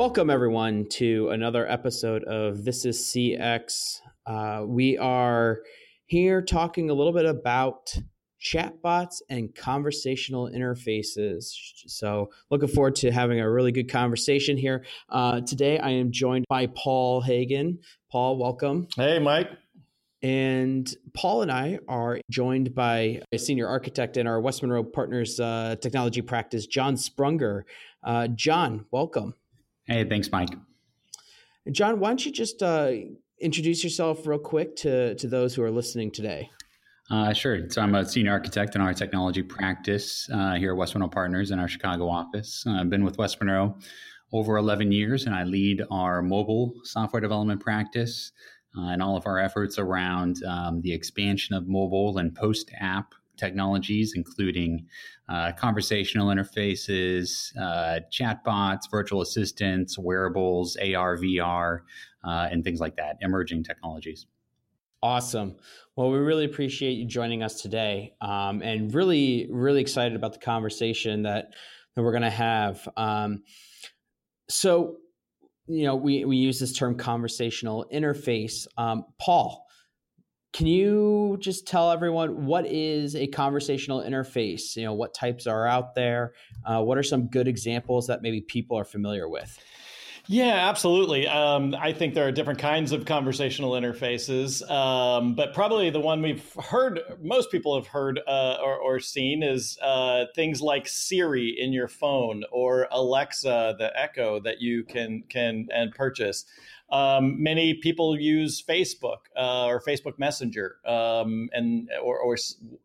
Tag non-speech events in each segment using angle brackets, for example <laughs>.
Welcome, everyone, to another episode of This is CX. Uh, we are here talking a little bit about chatbots and conversational interfaces. So, looking forward to having a really good conversation here. Uh, today, I am joined by Paul Hagen. Paul, welcome. Hey, Mike. And Paul and I are joined by a senior architect in our West Monroe Partners uh, technology practice, John Sprunger. Uh, John, welcome. Hey, thanks, Mike. John, why don't you just uh, introduce yourself real quick to, to those who are listening today? Uh, sure. So I'm a senior architect in our technology practice uh, here at West Monroe Partners in our Chicago office. Uh, I've been with West Monroe over 11 years, and I lead our mobile software development practice uh, and all of our efforts around um, the expansion of mobile and post app technologies, including uh, conversational interfaces, uh, chatbots, virtual assistants, wearables, AR, VR, uh, and things like that, emerging technologies. Awesome. Well, we really appreciate you joining us today, um, and really, really excited about the conversation that that we're going to have. Um, so, you know, we we use this term conversational interface. Um, Paul, can you just tell everyone what is a conversational interface? You know, what types are out there? Uh, what are some good examples that maybe people are familiar with? Yeah, absolutely. Um, I think there are different kinds of conversational interfaces, um, but probably the one we've heard, most people have heard uh, or, or, seen, is uh, things like Siri in your phone or Alexa, the Echo that you can can and purchase. Um, many people use Facebook uh, or Facebook Messenger um, and or, or,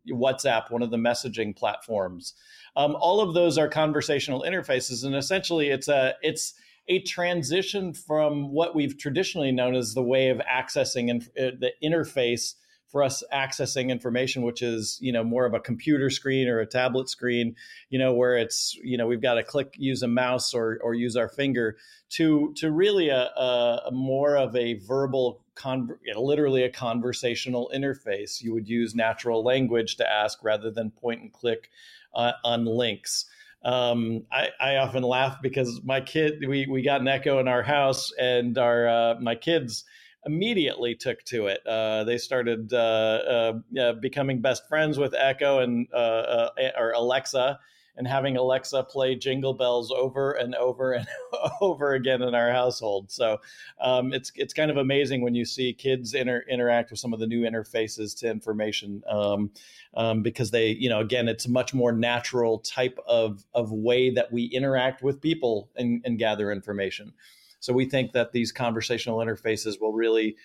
WhatsApp, one of the messaging platforms. Um, all of those are conversational interfaces, and essentially, it's a it's a transition from what we've traditionally known as the way of accessing and uh, the interface for us accessing information which is you know more of a computer screen or a tablet screen you know where it's you know we've got to click use a mouse or or use our finger to to really a, a, more of a verbal con- literally a conversational interface. You would use natural language to ask rather than point and click uh, on links um, I, I, often laugh because my kid we, we got an echo in our house and our uh, my kids immediately took to it. Uh, they started uh, uh, becoming best friends with Echo and uh, uh, or Alexa, and having Alexa play Jingle Bells over and over and <laughs> over again in our household. So um, it's it's kind of amazing when you see kids inter- interact with some of the new interfaces to information. Um, um, because they, you know, again, it's a much more natural type of, of way that we interact with people and, and gather information. So we think that these conversational interfaces will really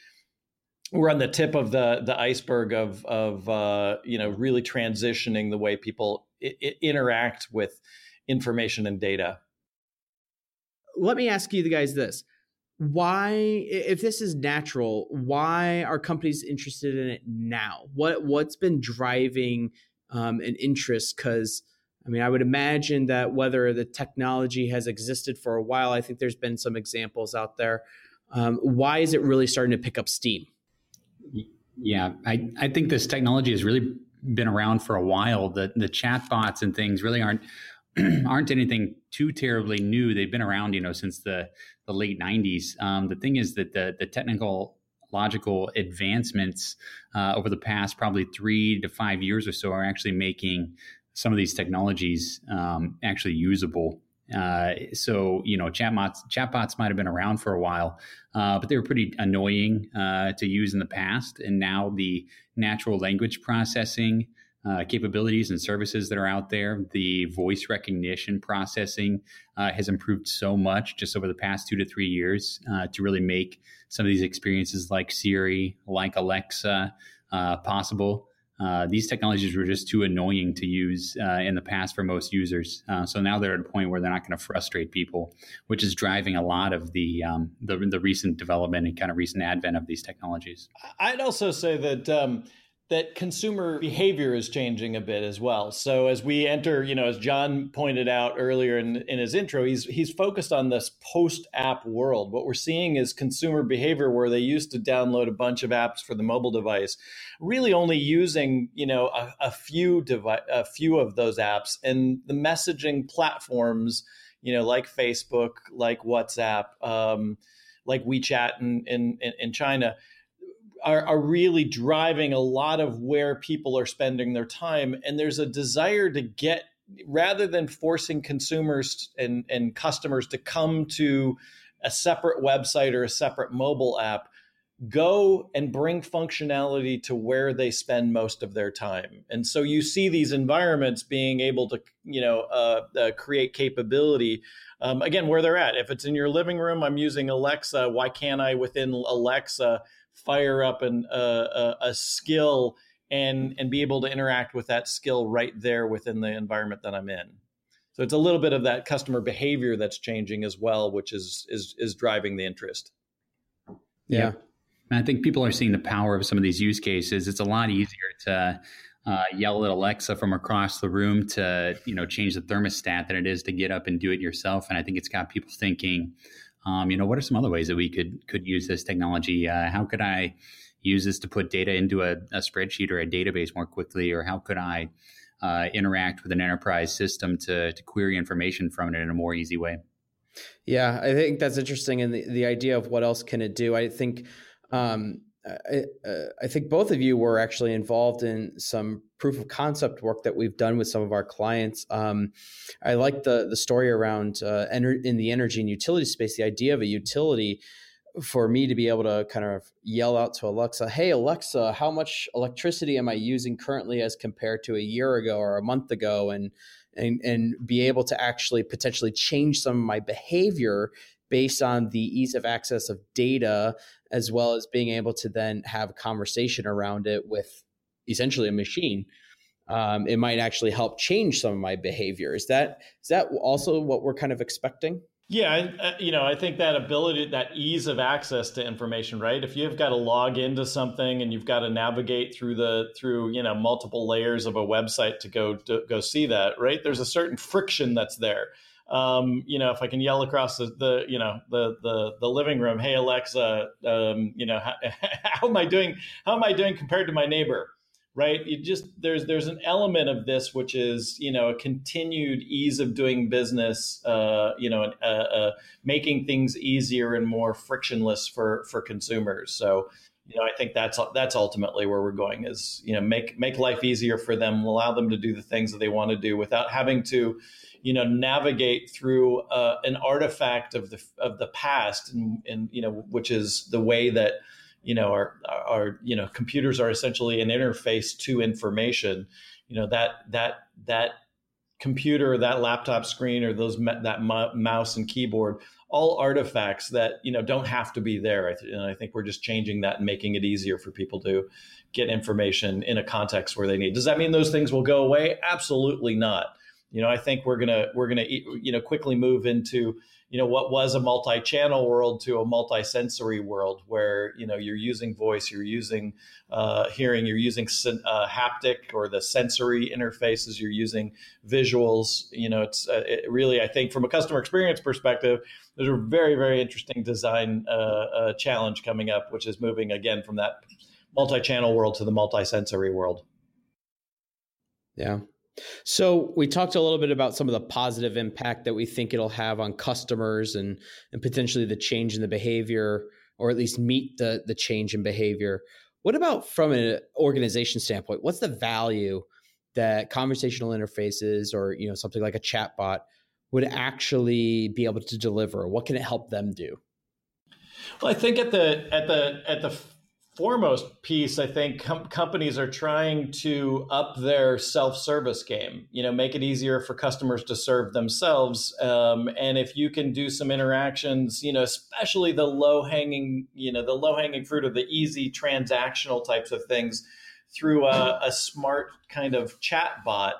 we're on the tip of the the iceberg of of uh, you know really transitioning the way people I- I interact with information and data. Let me ask you the guys this: Why, if this is natural, why are companies interested in it now? What what's been driving um, an interest? Because I mean, I would imagine that whether the technology has existed for a while, I think there's been some examples out there. Um, why is it really starting to pick up steam? Yeah, I, I think this technology has really been around for a while. The the chatbots and things really aren't <clears throat> aren't anything too terribly new. They've been around, you know, since the the late '90s. Um, the thing is that the the technical logical advancements uh, over the past probably three to five years or so are actually making some of these technologies um, actually usable. Uh, so you know, chatbots chatbots might have been around for a while, uh, but they were pretty annoying uh, to use in the past. And now the natural language processing uh, capabilities and services that are out there, the voice recognition processing uh, has improved so much just over the past two to three years uh, to really make some of these experiences like Siri, like Alexa, possible. Uh, these technologies were just too annoying to use uh, in the past for most users. Uh, so now they're at a point where they're not going to frustrate people, which is driving a lot of the, um, the, the recent development and kind of recent advent of these technologies. I'd also say that. Um, that consumer behavior is changing a bit as well. So as we enter, you know, as John pointed out earlier in, in his intro, he's he's focused on this post-app world. What we're seeing is consumer behavior where they used to download a bunch of apps for the mobile device, really only using, you know, a, a few devi- a few of those apps, and the messaging platforms you know, like Facebook, like WhatsApp, um, like WeChat in, in, in China, are, are really driving a lot of where people are spending their time. And there's a desire to get, rather than forcing consumers and, and customers to come to a separate website or a separate mobile app, go and bring functionality to where they spend most of their time. And so you see these environments being able to, you know, uh, uh, create capability. Um, again, where they're at. If it's in your living room, I'm using Alexa. Why can't I within Alexa fire up an, uh, a, a skill and and be able to interact with that skill right there within the environment that I'm in? So it's a little bit of that customer behavior that's changing as well, which is is is driving the interest. Yeah. And I think people are seeing the power of some of these use cases. It's a lot easier to uh, yell at Alexa from across the room to you know change the thermostat than it is to get up and do it yourself. And I think it's got people thinking, um, you know, what are some other ways that we could could use this technology? Uh, how could I use this to put data into a, a, spreadsheet or a database more quickly, or how could I uh, interact with an enterprise system to, to query information from it in a more easy way? Yeah, I think that's interesting, and the, the idea of what else can it do. I think um, I, uh, I, think both of you were actually involved in some proof of concept work that we've done with some of our clients. Um, I like the the story around uh, ener- in the energy and utility space. The idea of a utility for me to be able to kind of yell out to Alexa, "Hey Alexa, how much electricity am I using currently as compared to a year ago or a month ago?" and and and be able to actually potentially change some of my behavior based on the ease of access of data as well as being able to then have a conversation around it with essentially a machine um, it might actually help change some of my behavior is that is that also what we're kind of expecting yeah, you know, I think that ability, that ease of access to information, right? If you've got to log into something and you've got to navigate through the through you know multiple layers of a website to go to go see that, right? There's a certain friction that's there um, you know, if I can yell across the, the you know the, the the living room, hey Alexa, um, you know, how, <laughs> how, am I doing? How am I doing compared to my neighbor? Right? You just there's there's an element of this which is you know a continued ease of doing business, uh, you know, uh, uh, making things easier and more frictionless for for consumers. So you know, I think that's that's ultimately where we're going is you know make make life easier for them, allow them to do the things that they want to do without having to you know navigate through uh, an artifact of the of the past and, and you know which is the way that you know our our you know computers are essentially an interface to information. You know that that that computer that laptop screen or those that mouse and keyboard all artifacts that you know don't have to be there. And i think we're just changing that and making it easier for people to get information in a context where they need. Does that mean those things will go away? Absolutely not. You know, I think we're gonna we're gonna you know quickly move into you know what was a multi-channel world to a multi-sensory world where you know you're using voice, you're using uh, hearing, you're using uh, haptic or the sensory interfaces, you're using visuals. You know, it's uh, it really I think from a customer experience perspective, there's a very very interesting design uh, uh, challenge coming up, which is moving again from that multi-channel world to the multi-sensory world. Yeah, so we talked a little bit about some of the positive impact that we think it'll have on customers and and potentially the change in the behavior or at least meet the the change in behavior. What about from an organization standpoint? What's the value that conversational interfaces or you know something like a chatbot would actually be able to deliver? What can it help them do? Well, I think at the at the at the foremost piece, I think com- companies are trying to up their self-service game. You know, make it easier for customers to serve themselves. Um, and if you can do some interactions, you know, especially the low-hanging, you know, the low-hanging fruit of the easy transactional types of things through a, a smart kind of chat bot.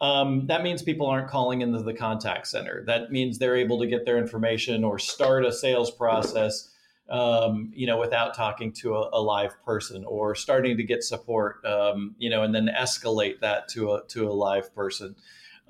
Um, that means people aren't calling into the contact center. That means they're able to get their information or start a sales process um, you know, without talking to a, a, live person or starting to get support, um, you know, and then escalate that to a to a live person.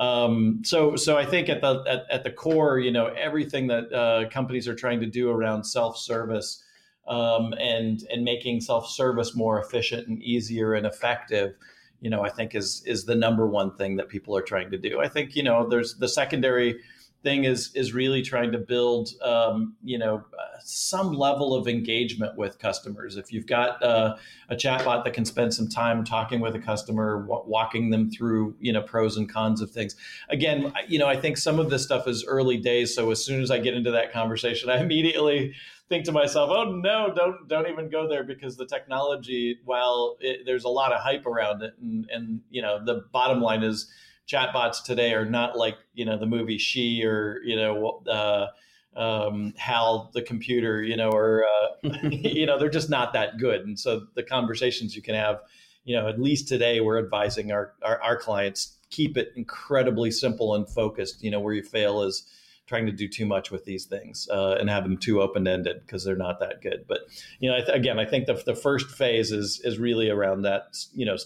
Um, so, so I think at the at, at, the core, you know, everything that uh, companies are trying to do around self service um, and and making self service more efficient and easier and effective, you know, I think is is the number one thing that people are trying to do. I think you know, there's the secondary thing is is really trying to build um, you know some level of engagement with customers. If you've got uh, a chatbot that can spend some time talking with a customer, w- walking them through you know pros and cons of things. Again, you know I think some of this stuff is early days, so as soon as I get into that conversation, <laughs> I immediately think to myself, "Oh no, don't don't even go there," because the technology, while it, there's a lot of hype around it, and and you know the bottom line is chatbots today are not like you know the movie She or you know uh, um, Hal the computer, you know, or uh, <laughs> you know they're just not that good. And so the conversations you can have, you know, at least today we're advising our our, our clients keep it incredibly simple and focused. You know, where you fail is trying to do too much with these things uh, and have them too open ended because they're not that good. But you know, I th- again, I think the the first phase is is really around that you know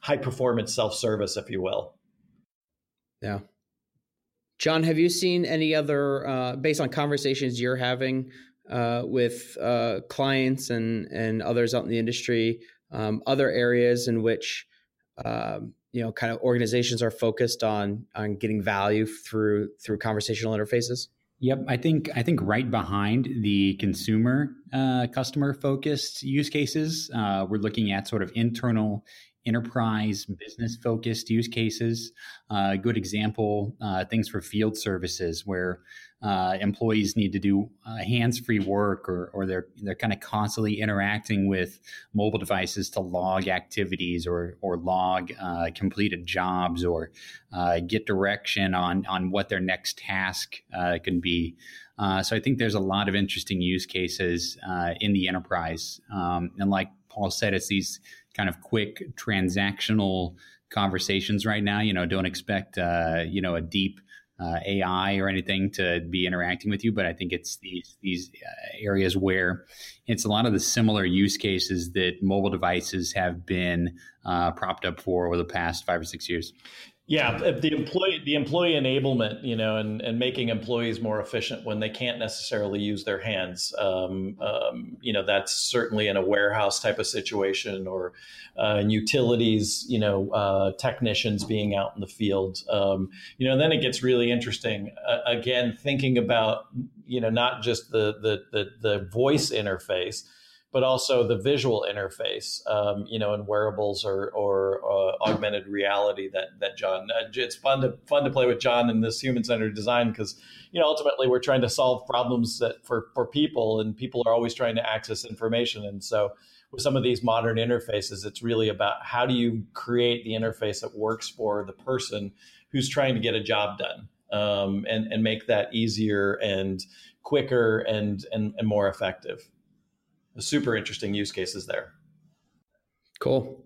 high performance self service, if you will. Yeah. John, have you seen any other, uh, based on conversations you're having uh, with uh, clients and and others out in the industry, um, other areas in which um, you know kind of organizations are focused on on getting value through through conversational interfaces? Yep, I think I think right behind the consumer uh, customer focused use cases, uh, we're looking at sort of internal enterprise business focused use cases. A uh, good example, uh, things for field services where uh, employees need to do uh, hands free work or, or they're, they're kind of constantly interacting with mobile devices to log activities or, or log uh, completed jobs or uh, get direction on, on what their next task can be. so I think there's a lot of interesting use cases in the enterprise. Um, and like Paul said, it's these kind of quick transactional conversations right now. You know, don't expect uh, you know a deep uh, AI or anything to be interacting with you, but I think it's these these uh, areas where it's a lot of the similar use cases that mobile devices have been uh, propped up for over the past five or six years. Yeah, the employee the employee enablement, you know, and, and making employees more efficient when they can't necessarily use their hands. Um, um, you know, that's certainly in a warehouse type of situation or uh, in utilities. You know, uh, technicians being out in the field. Um, you know, then it gets really interesting. Uh, again, thinking about you know not just the the the, the voice interface but also the visual interface, um, you know, in wearables or, or uh, augmented reality that that John. Uh, it's fun to fun to play with John in this human centered design because you know ultimately we're trying to solve problems that for for people and people are always trying to access information and so with some of these modern interfaces it's really about how do you create the interface that works for the person who's trying to get a job done um, and and make that easier and quicker and and, and more effective super interesting use cases there. Cool.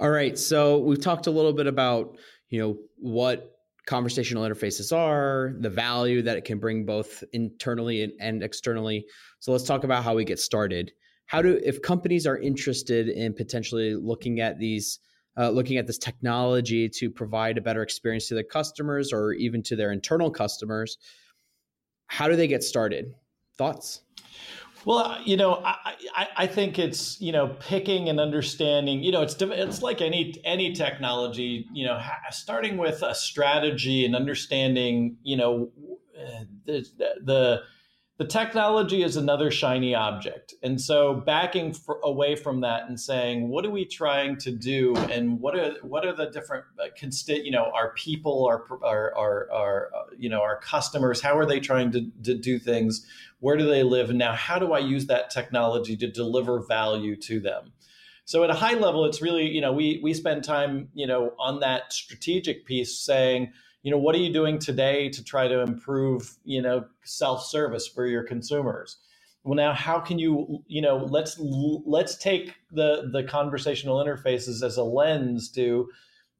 All right. So we've talked a little bit about, you know, what conversational interfaces are, the value that it can bring both internally and, and externally. So let's talk about how we get started. How do if companies are interested in potentially looking at these uh, looking at this technology to provide a better experience to their customers or even to their internal customers, how do they get started? Thoughts? Well, you know, I, I, I, think it's you know picking and understanding. You know, it's it's like any any technology. You know, starting with a strategy and understanding. You know, eh, the the the technology is another shiny object, and so backing for, away from that and saying, what are we trying to do, and what are what are the different uh, consti- You know, our people, our our our, our uh, you know our customers. How are they trying to, to do things? where do they live and now how do i use that technology to deliver value to them so at a high level it's really you know we we spend time you know on that strategic piece saying you know what are you doing today to try to improve you know self-service for your consumers? Well now how can you you know let's let's take the the conversational interfaces as a lens to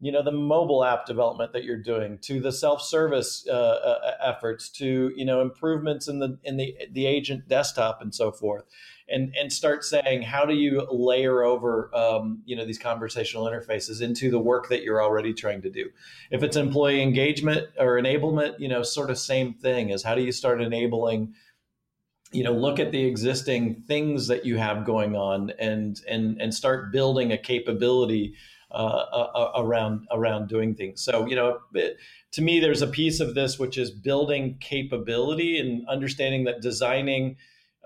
you know the mobile app development that you're doing to the self-service uh, uh, efforts to you know improvements in the in the the agent desktop and so forth and and start saying how do you layer over um, you know these conversational interfaces into the work that you're already trying to do if it's employee engagement or enablement you know sort of same thing is how do you start enabling you know look at the existing things that you have going on and and and start building a capability uh, around around doing things. So you know, it, to me, there's a piece of this which is building capability and understanding that designing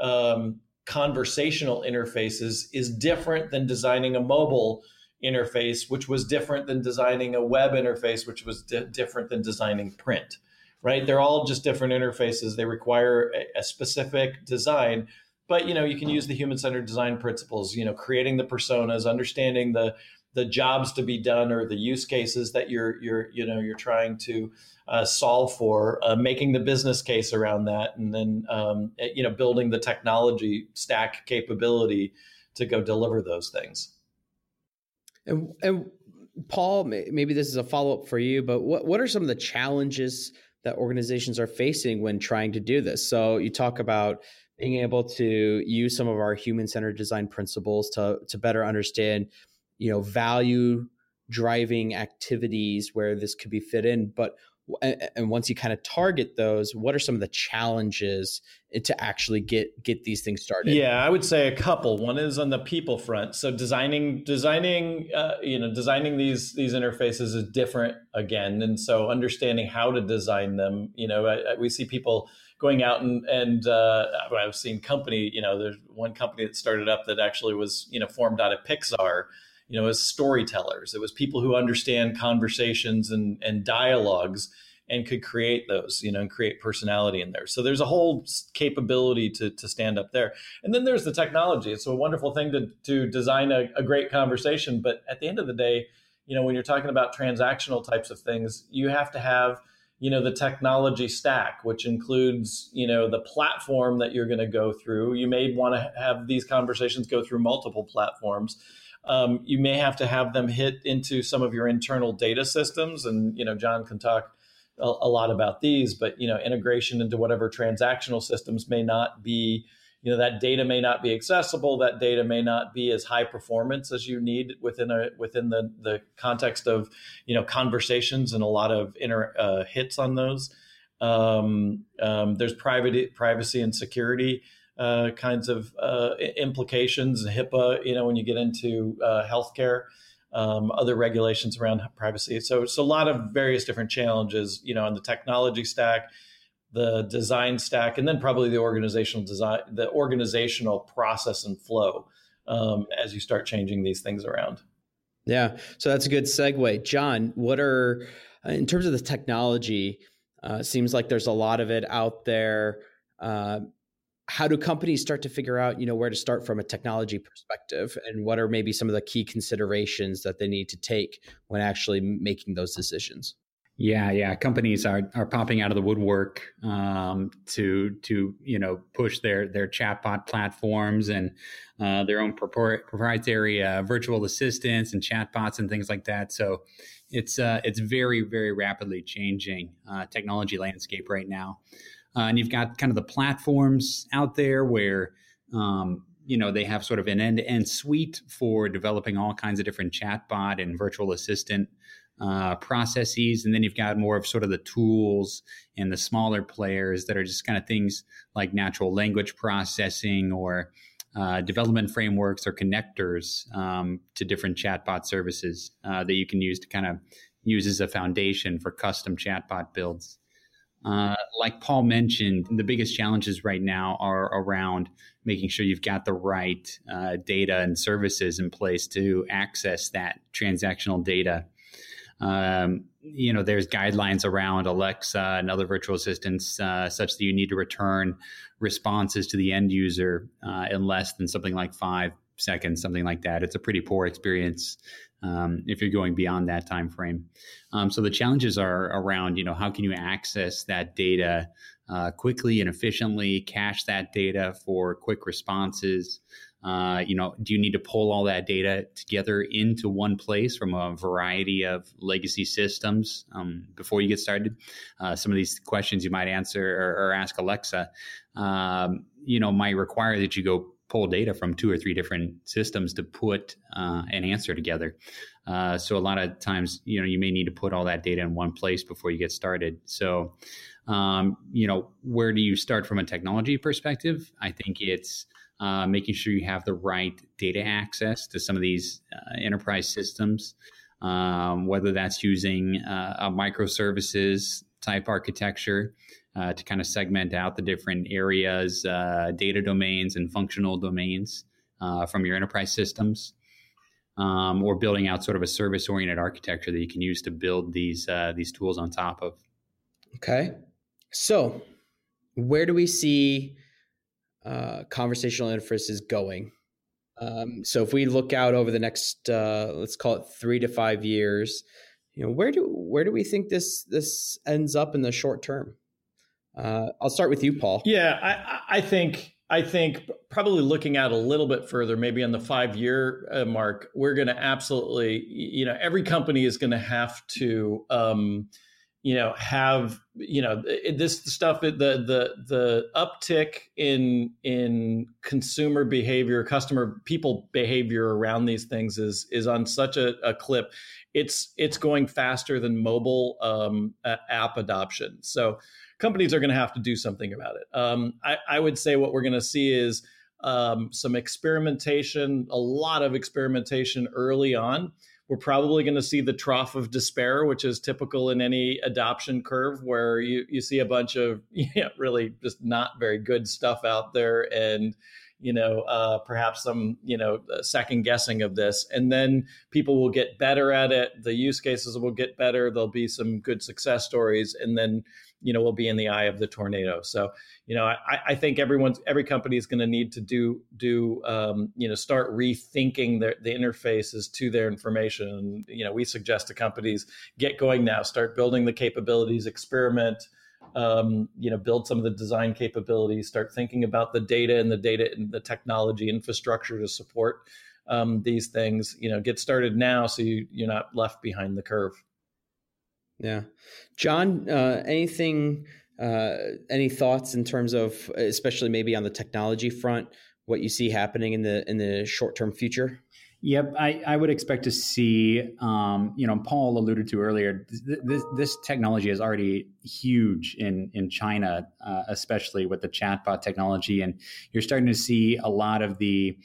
um, conversational interfaces is different than designing a mobile interface, which was different than designing a web interface, which was di- different than designing print. Right? They're all just different interfaces. They require a, a specific design but you know you can use the human centered design principles you know creating the personas understanding the the jobs to be done or the use cases that you're you're you know you're trying to uh, solve for, uh, making the business case around that, and then um, eh, you know building the technology stack capability to go deliver those things. And, and Paul, maybe this is a follow up for you, but what what are some of the challenges that organizations are facing when trying to do this? So you talk about being able to use some of our human centered design principles to to better understand you know value driving activities where this could be fit in but and once you kind of target those what are some of the challenges to actually get get these things started? Yeah i would say a couple. One is on the people front. So designing designing uh, you know designing these these interfaces is different again and so understanding how to design them you know I, I, we see people going out and and uh, i've seen company you know there's one company that started up that actually was you know formed out of pixar you know, as storytellers. It was people who understand conversations and, and dialogues and could create those, you know, and create personality in there. So there's a whole capability to, to stand up there. And then there's the technology. It's a wonderful thing to, to design a, a great conversation. But at the end of the day, you know, when you're talking about transactional types of things, you have to have, you know, the technology stack, which includes, you know, the platform that you're going to go through. You may want to have these conversations go through multiple platforms um, you may have to have them hit into some of your internal data systems, and you know John can talk a, a lot about these. But you know integration into whatever transactional systems may not be you know that data may not be accessible that data may not be as high performance as you need within a within the the context of you know conversations and a lot of inner uh, hits on those um, um, there's private privacy and security uh, kinds of uh, implications, HIPAA, you know, when you get into uh, healthcare, um, other regulations around privacy. So it's a lot of various different challenges, you know, on the technology stack, the design stack, and then probably the organizational design, the organizational process and flow um, as you start changing these things around. Yeah, so that's a good segue, John. What are in terms of the technology? Uh, seems like there's a lot of it out there. Uh, how do companies start to figure out you know where to start from a technology perspective and what are maybe some of the key considerations that they need to take when actually making those decisions yeah yeah. Companies are are popping out of the woodwork um, to to you know push their their chatbot platforms and uh, their own proprietary uh, virtual assistants and chatbots and things like that. So it's uh, it's very very rapidly changing uh, technology landscape right now. Uh, and you've got kind of the platforms out there where um, you know they have sort of an end-to-end suite for developing all kinds of different chatbot and virtual assistant uh, processes and then you've got more of sort of the tools and the smaller players that are just kind of things like natural language processing or uh, development frameworks or connectors um, to different chatbot services uh, that you can use to kind of use as a foundation for custom chatbot builds uh, like Paul mentioned, the biggest challenges right now are around making sure you've got the right uh, data and services in place to access that transactional data. Um, you know, there's guidelines around Alexa and other virtual assistants uh, such that you need to return responses to the end user uh, in less than something like five seconds, something like that. It's a pretty poor experience um, if you're going beyond that time frame. Um, so the challenges are around, you know, how can you access that data uh, quickly and efficiently, cache that data for quick responses. Uh, you know, do you need to pull all that data together into one place from a variety of legacy systems um, before you get started? Uh, some of these questions you might answer or, or ask Alexa, um, you know, might require that you go pull data from two or three different systems to put uh, an answer together. Uh, so a lot of times, you know, you may need to put all that data in one place before you get started. So, um, you know, where do you start from a technology perspective? I think it's uh, making sure you have the right data access to some of these uh, enterprise systems, um, whether that's using uh, a microservices type architecture uh, to kind of segment out the different areas, uh, data domains, and functional domains from your enterprise systems. Um, or building out sort of a service-oriented architecture that you can use to build these these tools on top of. Okay, so where do we see uh, conversational is going. Um, so if we look out over the next, uh, let's call it three to five years, you know, where do where do we think this this ends up in the short term? Uh, I'll start with you, Paul. Yeah, I, I think I think probably looking out a little bit further, maybe on the five year uh, mark, we're going to absolutely, you know, every company is going to have to. Um, you know have you know this stuff the the the uptick in in consumer behavior customer people behavior around these things is is on such a, a clip. It's it's going faster than mobile um, app adoption. So companies are going to have to do something about it. Um, I, I would say what we're going to see is um, some experimentation a lot of experimentation early on we're probably going to see the trough of despair, which is typical in any adoption curve, where you, you see a bunch of <laughs> yeah, really just not very good stuff out there, and you know uh, perhaps some you know second guessing of this, and then people will get better at it. The use cases will get better. There'll be some good success stories, and then you know we'll be in the eye of the tornado. So you know, I, I think everyone's every company is going to need to do do um, you know start rethinking their, the interfaces to their information. You know, we suggest to companies get going now, start building the capabilities, experiment. Um, you know, build some of the design capabilities, start thinking about the data and the data and the technology infrastructure to support um, these things. You know, get started now so you, you're not left behind the curve. Yeah, John, uh, anything uh, any thoughts in terms of, especially maybe on the technology front, what you see happening in the in the short term future? Yep, I, I would expect to see, um, you know, Paul alluded to earlier, this, this technology is already huge in, in China, uh, especially with the chatbot technology. And you're starting to see a lot of the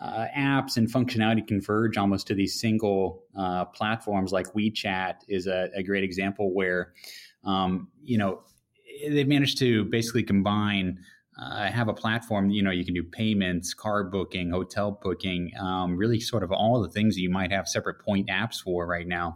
uh, apps and functionality converge almost to these single uh, platforms like WeChat is a, a great example where, um, you know, they've managed to basically combine uh, have a platform you know you can do payments car booking hotel booking um, really sort of all the things that you might have separate point apps for right now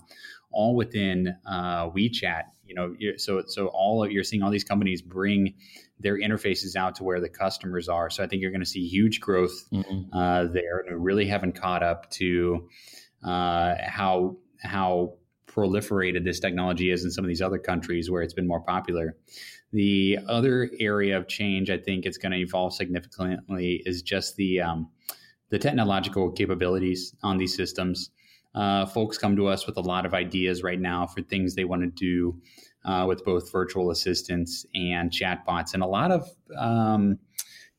all within uh, wechat you know so so all of, you're seeing all these companies bring their interfaces out to where the customers are so i think you're going to see huge growth mm-hmm. uh, there and we really haven't caught up to uh, how how proliferated this technology is in some of these other countries where it's been more popular. The other area of change I think it's going to evolve significantly is just the um, the technological capabilities on these systems. Uh, folks come to us with a lot of ideas right now for things they want to do uh, with both virtual assistants and chatbots, and a lot of um,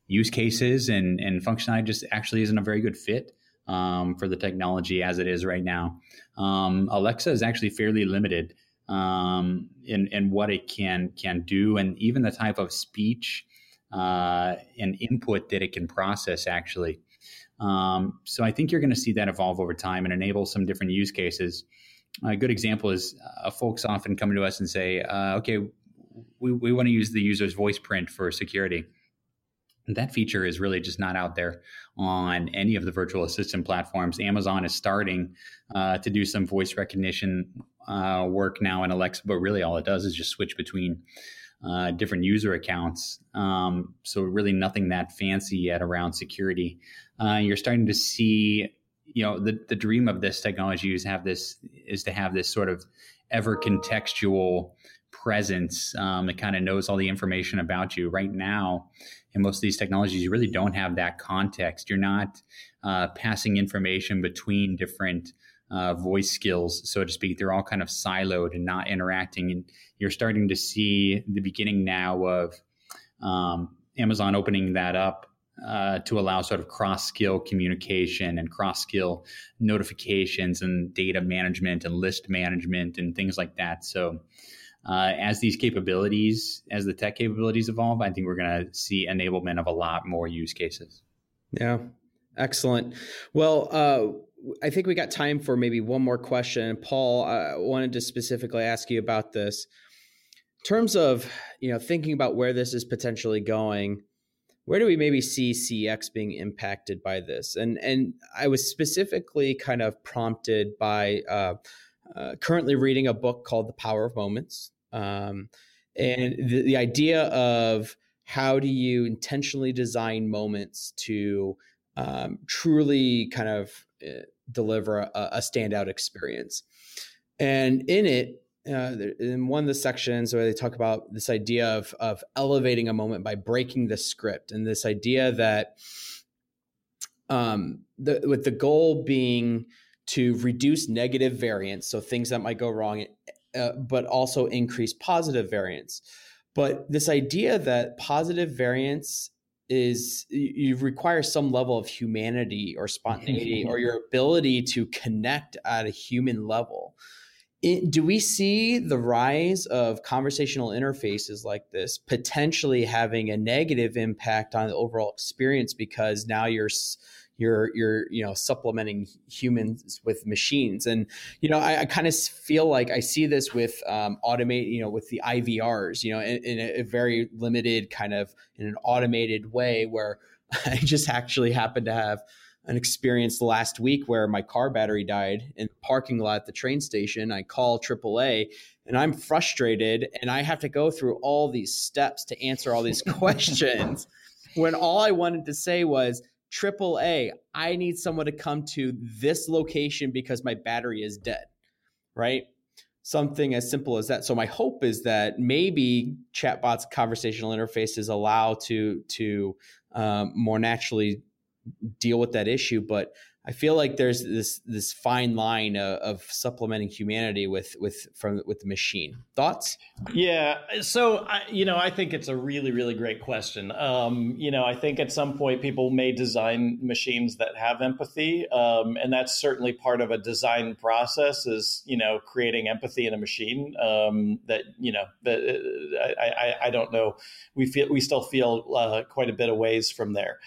use cases and, and functionality just actually isn't a very good fit um, for the technology as it is right now. Um, Alexa is actually fairly limited um, in, in what it can can do, and even the type of speech uh, and input that it can process. Actually, um, so I think you're going to see that evolve over time and enable some different use cases. A good example is uh, folks often come to us and say, uh, "Okay, we, we want to use the user's voice print for security." that feature is really just not out there on any of the virtual assistant platforms. Amazon is starting uh, to do some voice recognition uh, work now in Alexa, but really all it does is just switch between uh, different user accounts. Um, so really nothing that fancy yet around security. Uh, you're starting to see, you know, the the dream of this technology is have this is to have this sort of ever contextual presence um, that kind of knows all the information about you. Right now, in most of these technologies, you really don't have that context. You're not uh, passing information between different uh, voice skills, so to speak. They're all kind of siloed and not interacting. And you're starting to see the beginning now of um, Amazon opening that up uh, to allow sort of cross skill communication and cross skill notifications and data management and list management and things like that. So, uh, as these capabilities, as the tech capabilities evolve, I think we're going to see enablement of a lot more use cases. Yeah, excellent. Well, uh, I think we got time for maybe one more question. Paul, I wanted to specifically ask you about this. In terms of you know thinking about where this is potentially going, where do we maybe see CX being impacted by this? And and I was specifically kind of prompted by uh, uh, currently reading a book called The Power of Moments, um, and the, the idea of how do you intentionally design moments to um, truly kind of uh, deliver a, a, standout experience. And in it, uh, in one of the sections where they talk about this idea of of elevating a moment by breaking the script, and this idea that um, the, with the goal being to reduce negative variance, so things that might go wrong, uh, but also increase positive variance. But this idea that positive variance is you require some level of humanity or spontaneity or <laughs> your ability to connect at a human level. It, do we see the rise of conversational interfaces like this potentially having a negative impact on the overall experience because now you're you're you're you know supplementing humans with machines and you know i, I kind of feel like i see this with um, automate you know with the ivrs you know in, in a, very limited kind of in an automated way where <laughs> i just actually happened to have an experience last week where my car battery died in the parking lot at the train station. I call AAA and I'm frustrated and I have to go through all these steps to answer all these <laughs> questions when all I wanted to say was, triple A, I need someone to come to this location because my battery is dead, right? Something as simple as that. So my hope is that maybe chatbots, conversational interfaces allow to to um, more naturally deal with that issue, but I feel like there's this this fine line of, of, supplementing humanity with with from with the machine. Thoughts? Yeah. So I, you know, I think it's a really really great question. Um, you know, I think at some point people may design machines that have empathy, um, and that's certainly part of a design process. Is you know creating empathy in a machine um, that you know that uh, I, I, I don't know. We feel we still feel uh, quite a bit of ways from there.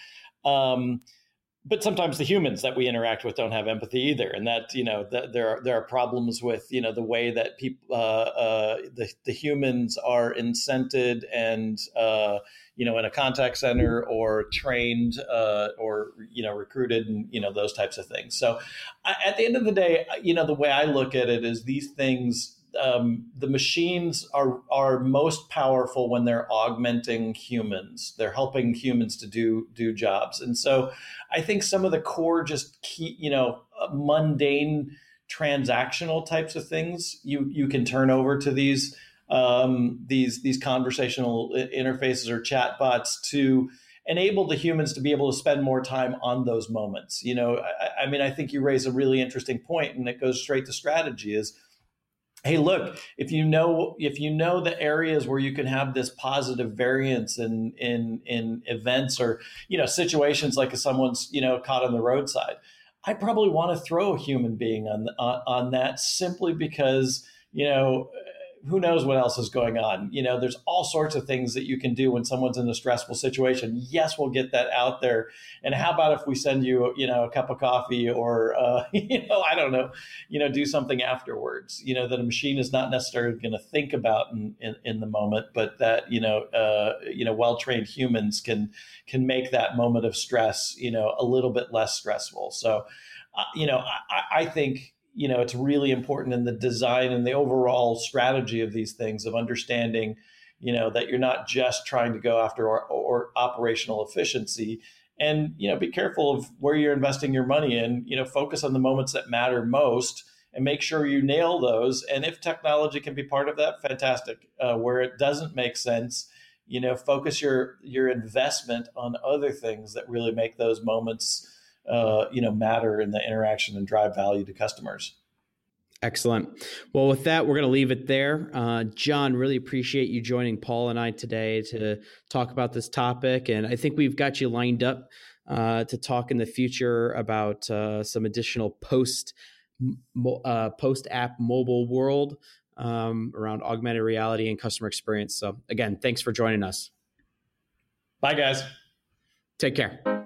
But sometimes the humans that we interact with don't have empathy either, and that you know that there are there are problems with you know the way that people uh, uh, the the humans are incented and uh, you know in a contact center or trained uh, or you know recruited and you know those types of things. So at the end of the day, you know the way I look at it is these things um, the machines are are most powerful when they're augmenting humans. They're helping humans to do do jobs, and so I think some of the core, just key, you know, uh, mundane transactional types of things you you can turn over to these um, these these conversational interfaces or chatbots to enable the humans to be able to spend more time on those moments. You know, I, I mean, I think you raise a really interesting point, and it goes straight to strategy. Is hey look if you know if you know the areas where you can have this positive variance in in in events or you know situations like if someone's you know caught on the roadside i probably want to throw a human being on on, on that simply because you know who knows what else is going on. You know there's all sorts of things that you can do when someone's in a stressful situation. Yes we'll get that out there. And how about if we send you you know a cup of coffee or uh, <laughs> you know i don't know you know do something afterwards you know that a machine is not necessarily going to think about in, in, in, the moment but that you know uh, you know well trained humans can can make that moment of stress you know a little bit less stressful. So uh, you know I, I think you know it's really important in the design and the overall strategy of these things of understanding you know that you're not just trying to go after or, or, operational efficiency. And you know be careful of where you're investing your money in you know focus on the moments that matter most and make sure you nail those. And if technology can be part of that fantastic. Uh, where it doesn't make sense you know focus your your investment on other things that really make those moments uh, you know matter in the interaction and drive value to customers. Excellent. Well, with that, we're going to leave it there. Uh, John, really appreciate you joining Paul and I today to talk about this topic. And I think we've got you lined up uh, to talk in the future about uh, some additional post uh, post app mobile world um, around augmented reality and customer experience. So, again, thanks for joining us. Bye, guys. Take care.